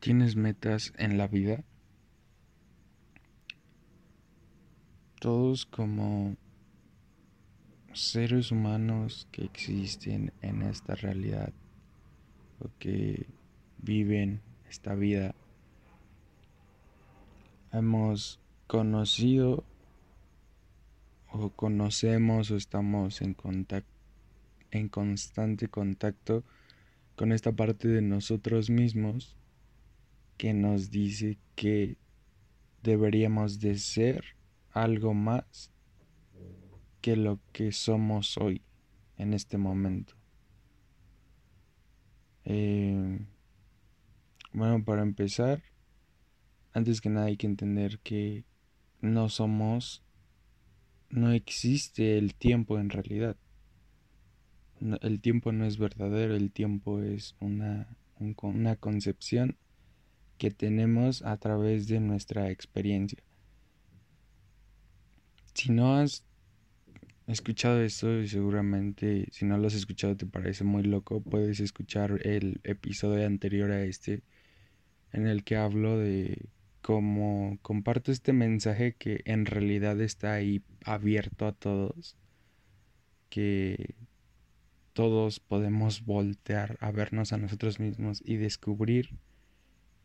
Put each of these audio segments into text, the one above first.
¿Tienes metas en la vida? Todos como seres humanos que existen en esta realidad o que viven esta vida, hemos conocido o conocemos o estamos en en constante contacto con esta parte de nosotros mismos que nos dice que deberíamos de ser algo más que lo que somos hoy, en este momento. Eh, bueno, para empezar, antes que nada hay que entender que no somos, no existe el tiempo en realidad. el tiempo no es verdadero, el tiempo es una, una concepción que tenemos a través de nuestra experiencia. Si no has escuchado esto seguramente si no lo has escuchado te parece muy loco, puedes escuchar el episodio anterior a este en el que hablo de cómo comparto este mensaje que en realidad está ahí abierto a todos, que todos podemos voltear a vernos a nosotros mismos y descubrir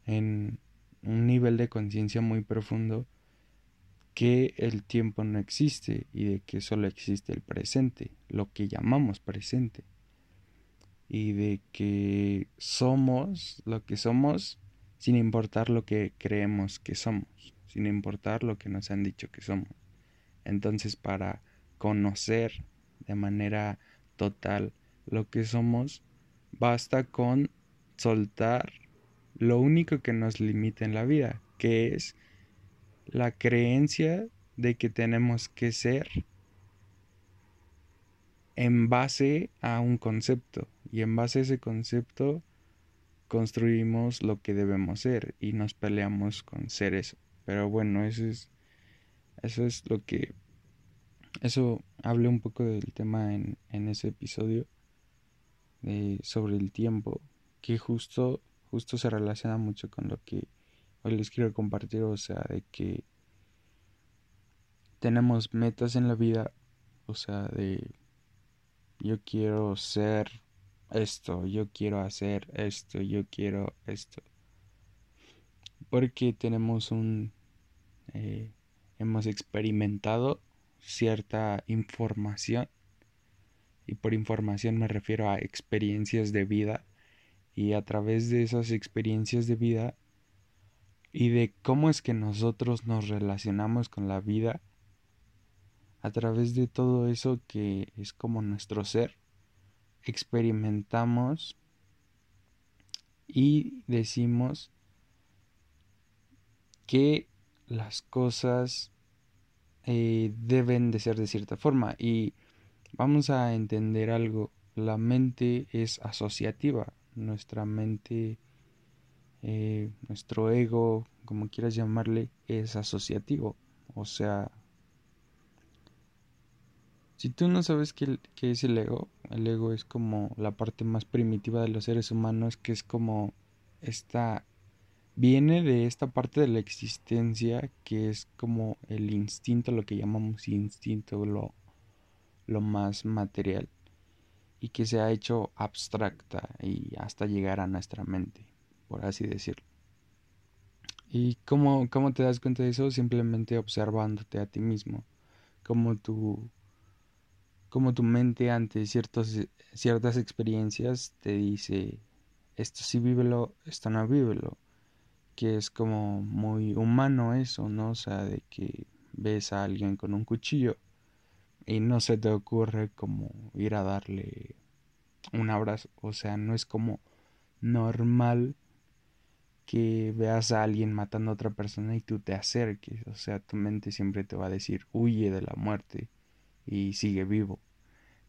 en un nivel de conciencia muy profundo que el tiempo no existe y de que solo existe el presente, lo que llamamos presente, y de que somos lo que somos sin importar lo que creemos que somos, sin importar lo que nos han dicho que somos. Entonces para conocer de manera total lo que somos, basta con soltar lo único que nos limita en la vida, que es la creencia de que tenemos que ser en base a un concepto y en base a ese concepto construimos lo que debemos ser y nos peleamos con ser eso. Pero bueno, eso es eso es lo que eso hablé un poco del tema en, en ese episodio de, sobre el tiempo que justo justo se relaciona mucho con lo que hoy les quiero compartir, o sea, de que tenemos metas en la vida, o sea, de yo quiero ser esto, yo quiero hacer esto, yo quiero esto. Porque tenemos un... Eh, hemos experimentado cierta información y por información me refiero a experiencias de vida y a través de esas experiencias de vida y de cómo es que nosotros nos relacionamos con la vida, a través de todo eso que es como nuestro ser, experimentamos y decimos que las cosas eh, deben de ser de cierta forma. Y vamos a entender algo. La mente es asociativa. Nuestra mente, eh, nuestro ego, como quieras llamarle, es asociativo. O sea, si tú no sabes qué, qué, es el ego, el ego es como la parte más primitiva de los seres humanos, que es como esta... Viene de esta parte de la existencia que es como el instinto, lo que llamamos instinto, lo, lo más material y que se ha hecho abstracta y hasta llegar a nuestra mente, por así decirlo. ¿Y cómo, cómo te das cuenta de eso? Simplemente observándote a ti mismo, como tu, como tu mente ante ciertos, ciertas experiencias te dice, esto sí vívelo, esto no vívelo, que es como muy humano eso, ¿no? O sea, de que ves a alguien con un cuchillo y no se te ocurre como ir a darle un abrazo. O sea, no es como normal que veas a alguien matando a otra persona y tú te acerques. O sea, tu mente siempre te va a decir huye de la muerte y sigue vivo.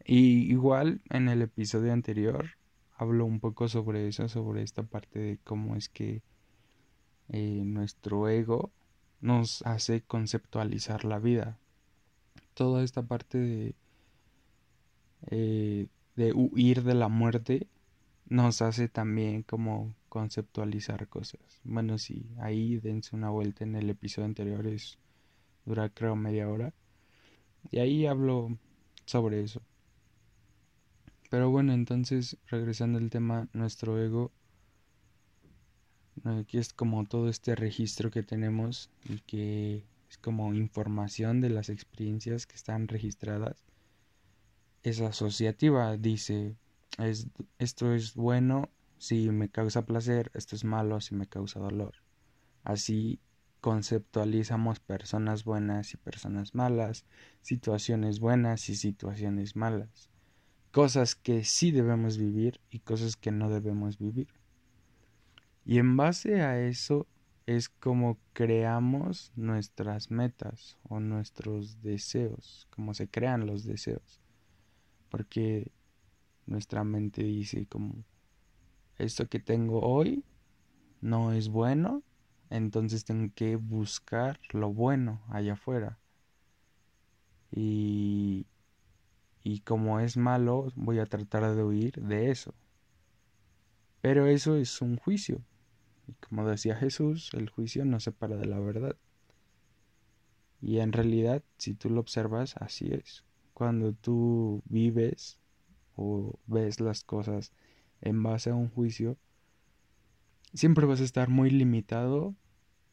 Y igual en el episodio anterior hablo un poco sobre eso, sobre esta parte de cómo es que eh, nuestro ego nos hace conceptualizar la vida toda esta parte de, eh, de huir de la muerte nos hace también como conceptualizar cosas. Bueno, sí, ahí dense una vuelta en el episodio anterior, es dura creo media hora. Y ahí hablo sobre eso. Pero bueno, entonces regresando al tema, nuestro ego, aquí es como todo este registro que tenemos y que es como información de las experiencias que están registradas. Es asociativa, dice, es, esto es bueno si me causa placer, esto es malo si me causa dolor. Así conceptualizamos personas buenas y personas malas, situaciones buenas y situaciones malas, cosas que sí debemos vivir y cosas que no debemos vivir. Y en base a eso es como creamos nuestras metas o nuestros deseos, como se crean los deseos. Porque nuestra mente dice como esto que tengo hoy no es bueno, entonces tengo que buscar lo bueno allá afuera. Y, y como es malo, voy a tratar de huir de eso. Pero eso es un juicio. Y como decía Jesús, el juicio no separa de la verdad. Y en realidad, si tú lo observas, así es. Cuando tú vives o ves las cosas en base a un juicio, siempre vas a estar muy limitado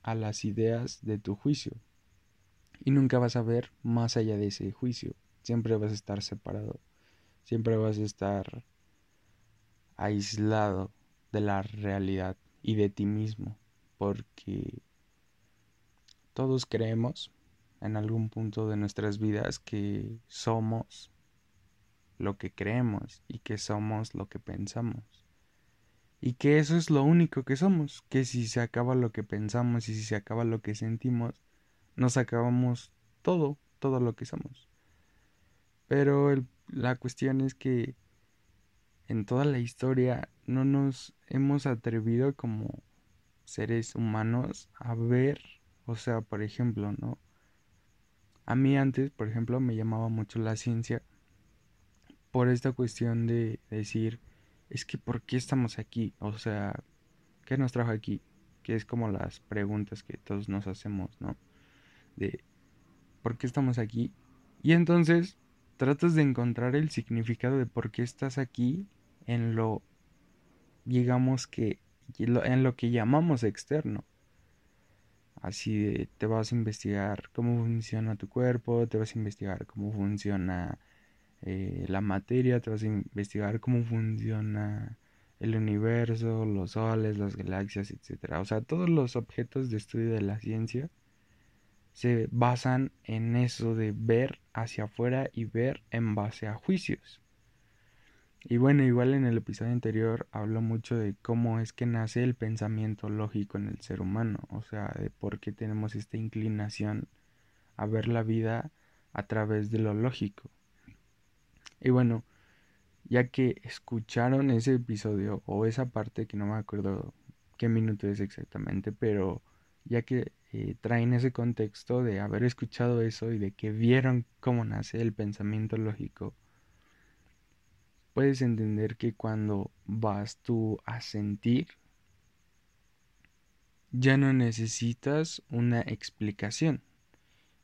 a las ideas de tu juicio. Y nunca vas a ver más allá de ese juicio. Siempre vas a estar separado. Siempre vas a estar aislado de la realidad y de ti mismo. Porque todos creemos en algún punto de nuestras vidas que somos lo que creemos y que somos lo que pensamos. Y que eso es lo único que somos, que si se acaba lo que pensamos y si se acaba lo que sentimos, nos acabamos todo, todo lo que somos. Pero la cuestión es que en toda la historia no nos hemos atrevido como seres humanos a ver, o sea, por ejemplo, ¿no? A mí antes, por ejemplo, me llamaba mucho la ciencia por esta cuestión de decir, es que ¿por qué estamos aquí? O sea, ¿qué nos trajo aquí? Que es como las preguntas que todos nos hacemos, ¿no? De ¿por qué estamos aquí? Y entonces tratas de encontrar el significado de por qué estás aquí en lo, digamos que, en lo que llamamos externo. Así de, te vas a investigar cómo funciona tu cuerpo, te vas a investigar cómo funciona eh, la materia, te vas a investigar cómo funciona el universo, los soles, las galaxias, etc. O sea, todos los objetos de estudio de la ciencia se basan en eso de ver hacia afuera y ver en base a juicios. Y bueno, igual en el episodio anterior habló mucho de cómo es que nace el pensamiento lógico en el ser humano, o sea, de por qué tenemos esta inclinación a ver la vida a través de lo lógico. Y bueno, ya que escucharon ese episodio o esa parte que no me acuerdo qué minuto es exactamente, pero ya que eh, traen ese contexto de haber escuchado eso y de que vieron cómo nace el pensamiento lógico, puedes entender que cuando vas tú a sentir, ya no necesitas una explicación,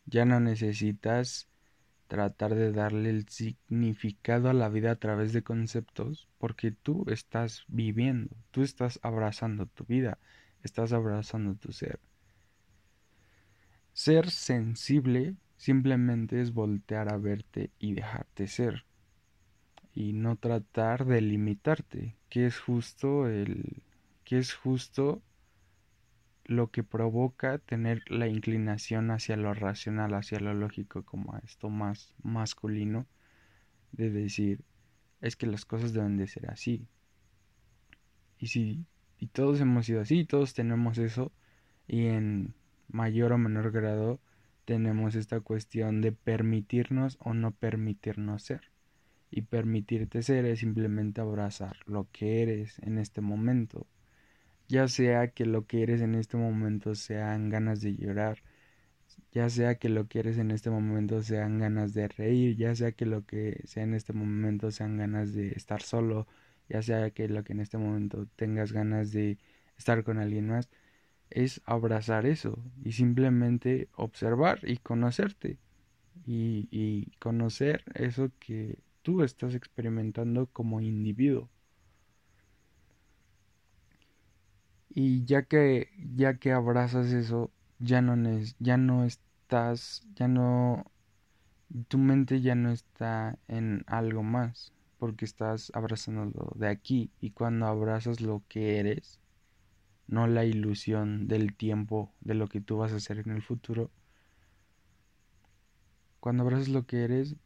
ya no necesitas tratar de darle el significado a la vida a través de conceptos, porque tú estás viviendo, tú estás abrazando tu vida, estás abrazando tu ser. Ser sensible simplemente es voltear a verte y dejarte ser, y no tratar de limitarte, que es justo el que es justo lo que provoca tener la inclinación hacia lo racional, hacia lo lógico, como a esto más masculino, de decir, es que las cosas deben de ser así. Y si y todos hemos sido así, todos tenemos eso, y en mayor o menor grado tenemos esta cuestión de permitirnos o no permitirnos ser. Y permitirte ser es simplemente abrazar lo que eres en este momento, ya sea que lo que eres en este momento sean ganas de llorar, Ya sea que lo que eres en este momento sean ganas de reír, ya sea que lo que sea en este momento sean ganas de estar solo, ya sea que lo que en este momento tengas ganas de estar con alguien más, es abrazar eso y simplemente observar y conocerte y, y conocer eso que tú estás experimentando como individuo. Y ya que ya que abrazas eso, ya no ya no estás, ya no tu mente ya no está en algo más, porque estás abrazando de aquí y cuando abrazas lo que eres, no la ilusión del tiempo de lo que tú vas a hacer en el futuro. Cuando abrazas lo que eres,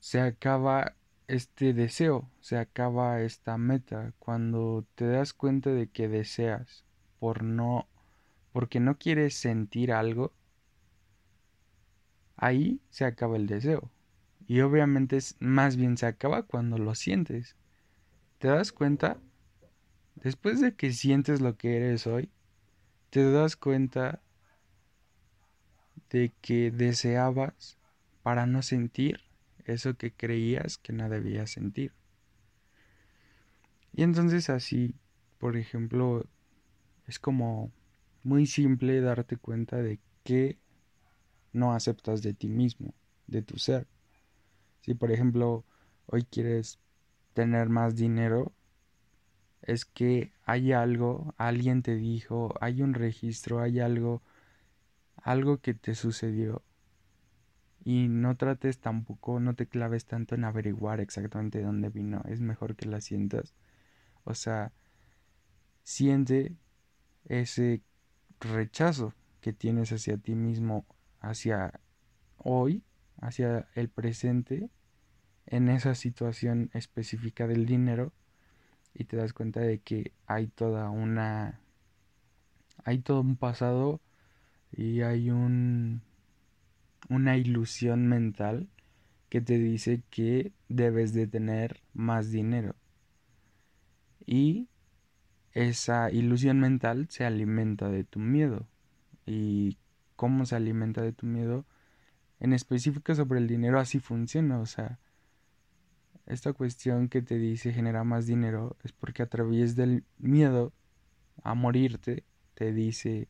se acaba este deseo, se acaba esta meta, cuando te das cuenta de que deseas por no porque no quieres sentir algo, ahí se acaba el deseo. Y obviamente es, más bien se acaba cuando lo sientes. ¿Te das cuenta? Después de que sientes lo que eres hoy, te das cuenta de que deseabas para no sentir eso que creías que no debías sentir. Y entonces así, por ejemplo, es como muy simple darte cuenta de que no aceptas de ti mismo, de tu ser. Si por ejemplo hoy quieres tener más dinero, es que hay algo, alguien te dijo, hay un registro, hay algo, algo que te sucedió. Y no trates tampoco, no te claves tanto en averiguar exactamente dónde vino, es mejor que la sientas. O sea, siente ese rechazo que tienes hacia ti mismo, hacia hoy, hacia el presente, en esa situación específica del dinero y te das cuenta de que hay toda una hay todo un pasado y hay un una ilusión mental que te dice que debes de tener más dinero y esa ilusión mental se alimenta de tu miedo. ¿Y cómo se alimenta de tu miedo? En específico sobre el dinero así funciona. O sea, esta cuestión que te dice genera más dinero es porque a través del miedo a morirte te dice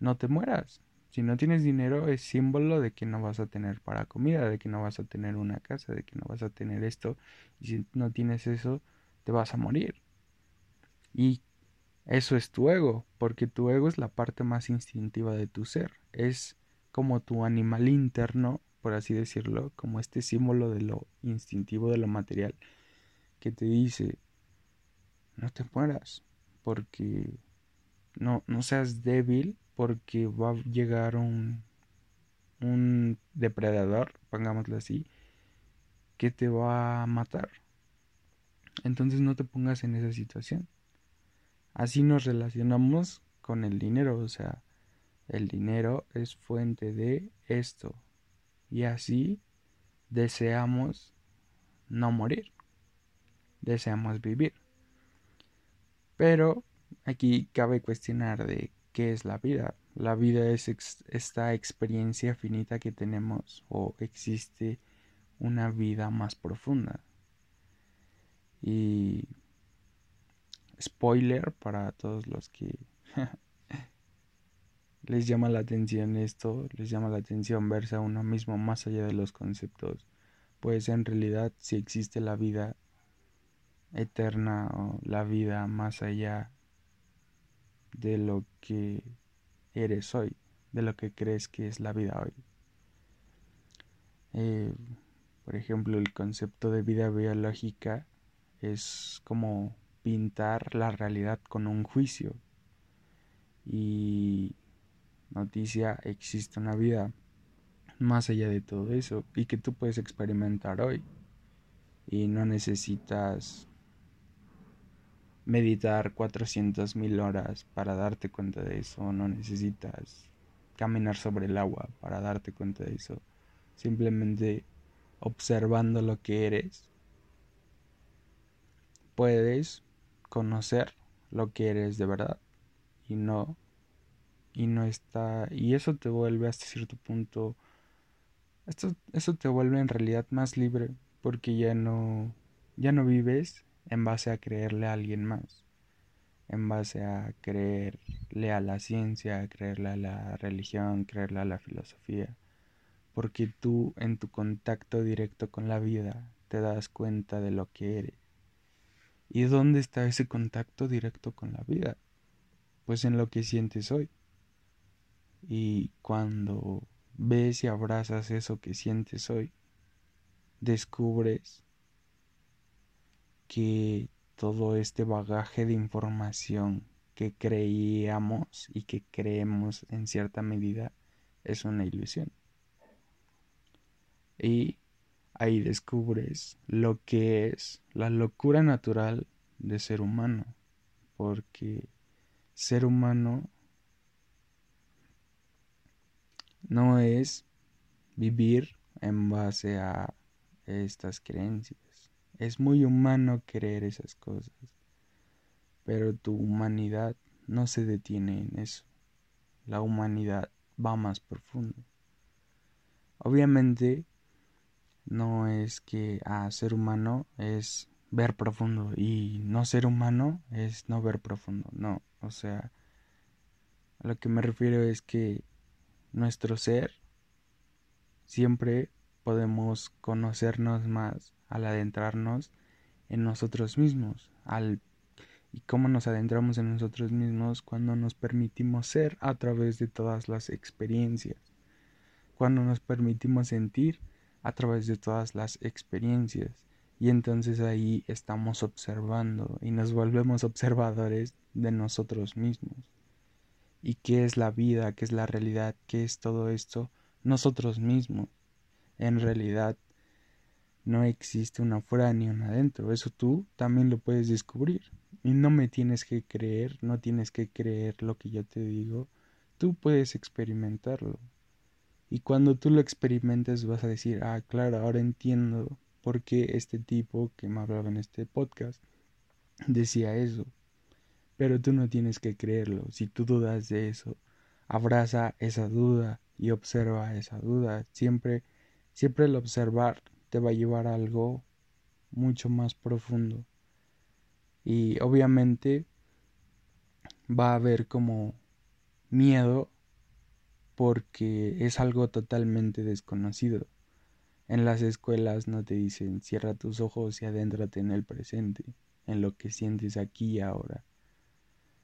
no te mueras. Si no tienes dinero es símbolo de que no vas a tener para comida, de que no vas a tener una casa, de que no vas a tener esto. Y si no tienes eso, te vas a morir. Y eso es tu ego, porque tu ego es la parte más instintiva de tu ser. Es como tu animal interno, por así decirlo, como este símbolo de lo instintivo, de lo material, que te dice, no te mueras, porque no, no seas débil, porque va a llegar un, un depredador, pongámoslo así, que te va a matar. Entonces no te pongas en esa situación. Así nos relacionamos con el dinero, o sea, el dinero es fuente de esto. Y así deseamos no morir, deseamos vivir. Pero aquí cabe cuestionar de qué es la vida. La vida es esta experiencia finita que tenemos o existe una vida más profunda. Y spoiler para todos los que les llama la atención esto, les llama la atención verse a uno mismo más allá de los conceptos, pues en realidad si existe la vida eterna o la vida más allá de lo que eres hoy, de lo que crees que es la vida hoy. Eh, por ejemplo, el concepto de vida biológica es como pintar la realidad con un juicio. Y noticia, existe una vida más allá de todo eso y que tú puedes experimentar hoy. Y no necesitas meditar 400 mil horas para darte cuenta de eso, no necesitas caminar sobre el agua para darte cuenta de eso. Simplemente observando lo que eres, puedes conocer lo que eres de verdad y no y no está y eso te vuelve hasta cierto punto esto, eso te vuelve en realidad más libre porque ya no ya no vives en base a creerle a alguien más en base a creerle a la ciencia creerle a la religión creerle a la filosofía porque tú en tu contacto directo con la vida te das cuenta de lo que eres ¿Y dónde está ese contacto directo con la vida? Pues en lo que sientes hoy. Y cuando ves y abrazas eso que sientes hoy, descubres que todo este bagaje de información que creíamos y que creemos en cierta medida es una ilusión. Y ahí descubres lo que es la locura natural de ser humano, porque ser humano no es vivir en base a estas creencias. Es muy humano creer esas cosas, pero tu humanidad no se detiene en eso. La humanidad va más profundo. Obviamente no es que a ser humano es ver profundo y no ser humano es no ver profundo, no, o sea, a lo que me refiero es que nuestro ser siempre podemos conocernos más al adentrarnos en nosotros mismos, al y cómo nos adentramos en nosotros mismos cuando nos permitimos ser a través de todas las experiencias, cuando nos permitimos sentir a través de todas las experiencias. Y entonces ahí estamos observando y nos volvemos observadores de nosotros mismos. ¿Y qué es la vida? ¿Qué es la realidad? ¿Qué es todo esto? Nosotros mismos. En realidad no existe una afuera ni una adentro. Eso tú también lo puedes descubrir. Y no me tienes que creer, no tienes que creer lo que yo te digo. Tú puedes experimentarlo. Y cuando tú lo experimentes vas a decir, ah, claro, ahora entiendo por qué este tipo que me hablaba en este podcast decía eso. Pero tú no tienes que creerlo. Si tú dudas de eso, abraza esa duda y observa esa duda. Siempre, siempre el observar te va a llevar a algo mucho más profundo. Y obviamente va a haber como miedo porque es algo totalmente desconocido. En las escuelas no te dicen cierra tus ojos y adéntrate en el presente, en lo que sientes aquí y ahora.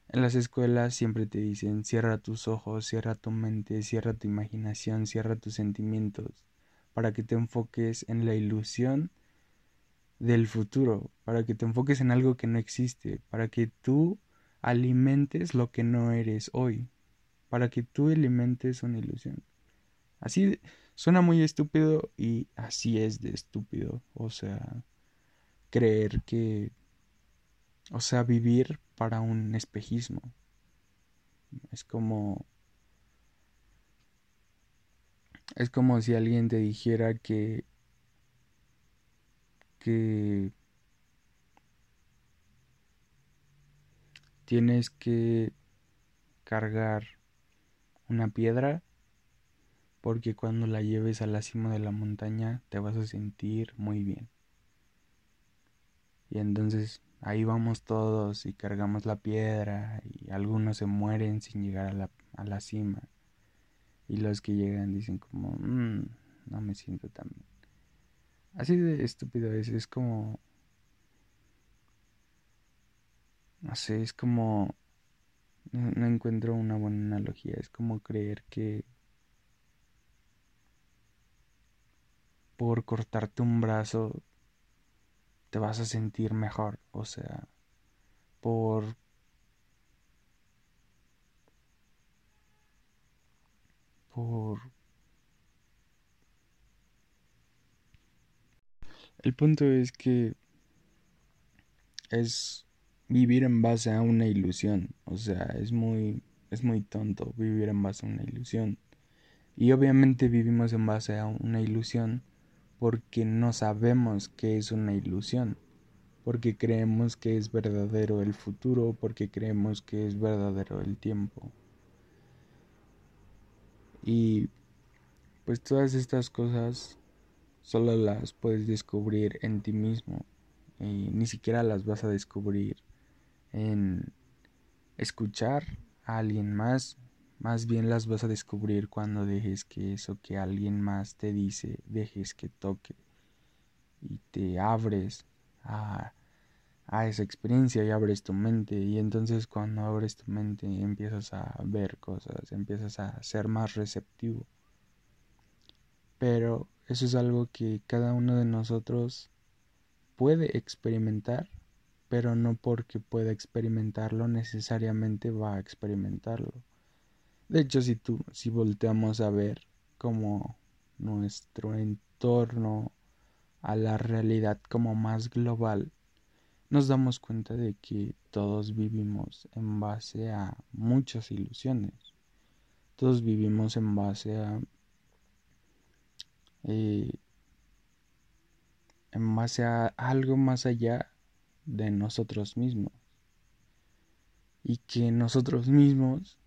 En las escuelas siempre te dicen cierra tus ojos, cierra tu mente, cierra tu imaginación, cierra tus sentimientos, para que te enfoques en la ilusión del futuro, para que te enfoques en algo que no existe, para que tú alimentes lo que no eres hoy para que tú alimentes una ilusión. Así suena muy estúpido y así es de estúpido. O sea, creer que... O sea, vivir para un espejismo. Es como... Es como si alguien te dijera que... que... Tienes que cargar una piedra porque cuando la lleves a la cima de la montaña te vas a sentir muy bien. Y entonces ahí vamos todos y cargamos la piedra y algunos se mueren sin llegar a la, a la cima. Y los que llegan dicen como, mmm, no me siento tan bien. Así de estúpido es, es como... No sé, es como no, encuentro una buena analogía. Es como creer que por cortarte un brazo te vas a sentir mejor. O sea, por... Por... El punto es que es vivir en base a una ilusión. O sea, es muy, es muy tonto vivir en base a una ilusión. Y obviamente vivimos en base a una ilusión porque no sabemos qué es una ilusión. Porque creemos que es verdadero el futuro, porque creemos que es verdadero el tiempo. Y pues todas estas cosas solo las puedes descubrir en ti mismo y ni siquiera las vas a descubrir en escuchar a alguien más, más bien las vas a descubrir cuando dejes que eso que alguien más te dice, dejes que toque y te abres a, a esa experiencia y abres tu mente y entonces cuando abres tu mente empiezas a ver cosas, empiezas a ser más receptivo. Pero eso es algo que cada uno de nosotros puede experimentar, pero no porque pueda experimentarlo necesariamente va a experimentarlo. De hecho, si tú si volteamos a ver como nuestro entorno a la realidad como más global, nos damos cuenta de que todos vivimos en base a muchas ilusiones. Todos vivimos en base a eh, en base a algo más allá de nosotros mismos. Y que nosotros mismos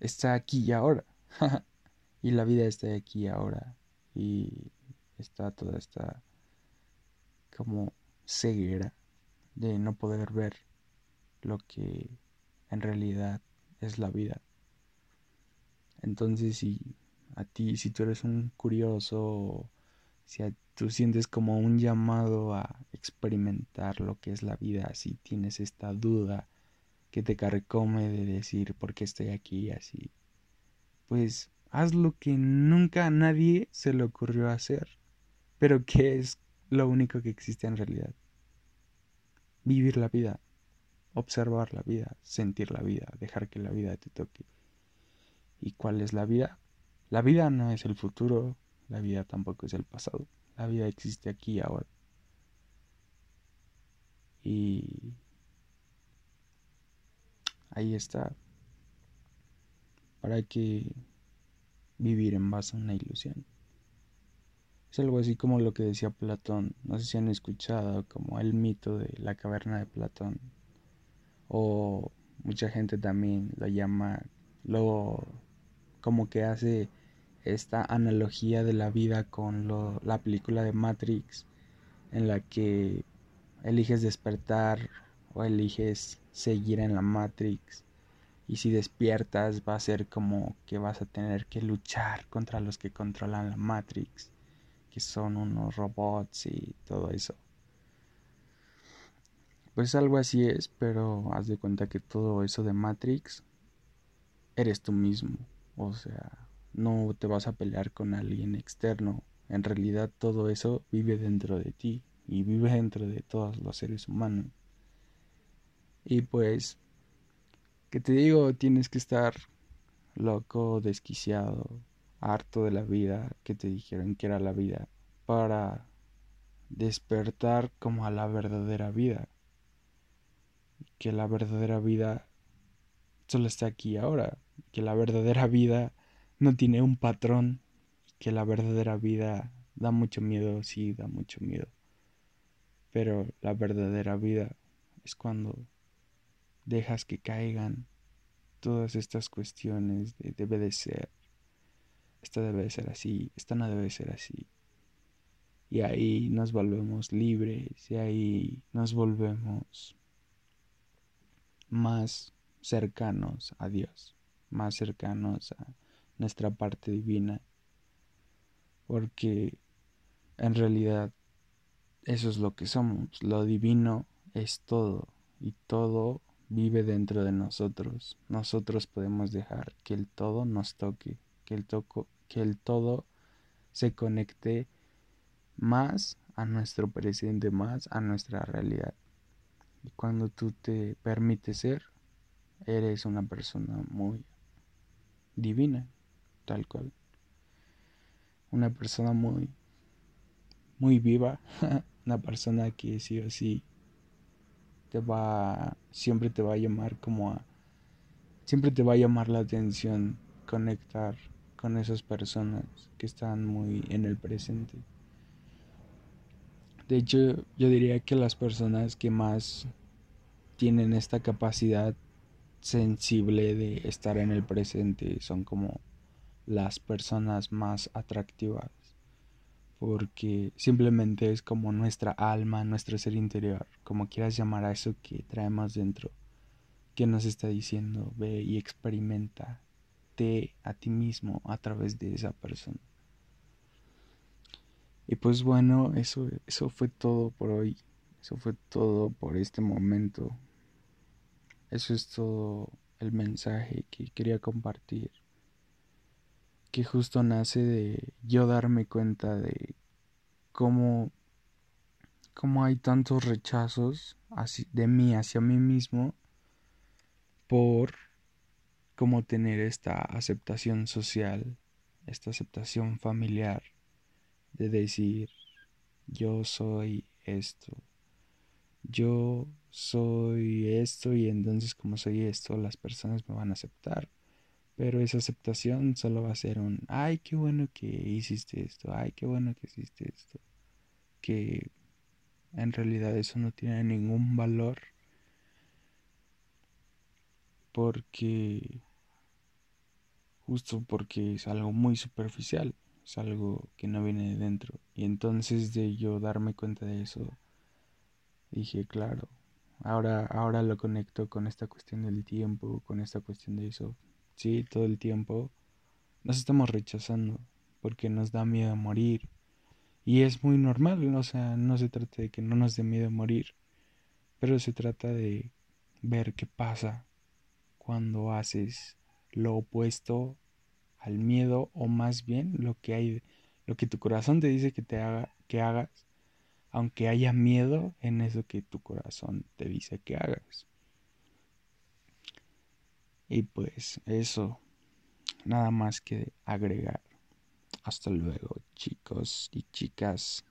está aquí y ahora. y la vida está aquí y ahora. Y está toda esta como ceguera de no poder ver lo que en realidad es la vida. Entonces, si a ti, si tú eres un curioso, si tú sientes como un llamado a experimentar lo que es la vida, si tienes esta duda que te carcome de decir por qué estoy aquí así, pues haz lo que nunca a nadie se le ocurrió hacer, pero que es lo único que existe en realidad. Vivir la vida, observar la vida, sentir la vida, dejar que la vida te toque. ¿Y cuál es la vida? La vida no es el futuro, la vida tampoco es el pasado, la vida existe aquí y ahora. Y ahí está. ¿Para que vivir en base a una ilusión? Es algo así como lo que decía Platón. No sé si han escuchado como el mito de la caverna de Platón. O mucha gente también lo llama, lo como que hace esta analogía de la vida con la película de Matrix, en la que eliges despertar o eliges seguir en la Matrix. Y si despiertas va a ser como que vas a tener que luchar contra los que controlan la Matrix, que son unos robots y todo eso. Pues algo así es, pero haz de cuenta que todo eso de Matrix eres tú mismo. O sea, no te vas a pelear con alguien externo. En realidad todo eso vive dentro de ti y vive dentro de todos los seres humanos. Y pues, que te digo, tienes que estar loco, desquiciado, harto de la vida que te dijeron que era la vida para despertar como a la verdadera vida. Que la verdadera vida solo está aquí ahora. Que la verdadera vida no tiene un patrón, que la verdadera vida da mucho miedo, sí, da mucho miedo. Pero la verdadera vida es cuando dejas que caigan todas estas cuestiones de debe de ser, esta debe de ser así, esta no debe ser así. Y ahí nos volvemos libres y ahí nos volvemos más cercanos a Dios, más cercanos a nuestra parte divina, porque en realidad eso es lo que somos, lo divino es todo y todo vive dentro de nosotros. Nosotros podemos dejar que el todo nos toque, que el, toco, que el todo se conecte más a nuestro presente, más a nuestra realidad. Y cuando tú te permites ser, eres una persona muy divina tal cual. Una persona muy, muy viva, una persona que sí o sí te va, siempre te va a llamar como a, siempre te va a llamar la atención conectar con esas personas que están muy en el presente. De hecho, yo diría que las personas que más tienen esta capacidad sensible de estar en el presente son como las personas más atractivas porque simplemente es como nuestra alma, nuestro ser interior, como quieras llamar a eso que traemos dentro, que nos está diciendo, ve y experimenta a ti mismo a través de esa persona. Y pues bueno, eso, eso fue todo por hoy, eso fue todo por este momento, eso es todo el mensaje que quería compartir que justo nace de yo darme cuenta de cómo, cómo hay tantos rechazos de mí hacia mí mismo por cómo tener esta aceptación social, esta aceptación familiar de decir yo soy esto, yo soy esto y entonces como soy esto las personas me van a aceptar pero esa aceptación solo va a ser un, ay, qué bueno que hiciste esto, ay, qué bueno que hiciste esto. Que en realidad eso no tiene ningún valor. Porque, justo porque es algo muy superficial, es algo que no viene de dentro. Y entonces de yo darme cuenta de eso, dije, claro, ahora, ahora lo conecto con esta cuestión del tiempo, con esta cuestión de eso sí, todo el tiempo, nos estamos rechazando porque nos da miedo morir. Y es muy normal, o sea, no se trata de que no nos dé miedo morir, pero se trata de ver qué pasa cuando haces lo opuesto al miedo o más bien lo que hay lo que tu corazón te dice que te haga que hagas aunque haya miedo en eso que tu corazón te dice que hagas. Y pues eso, nada más que agregar. Hasta luego chicos y chicas.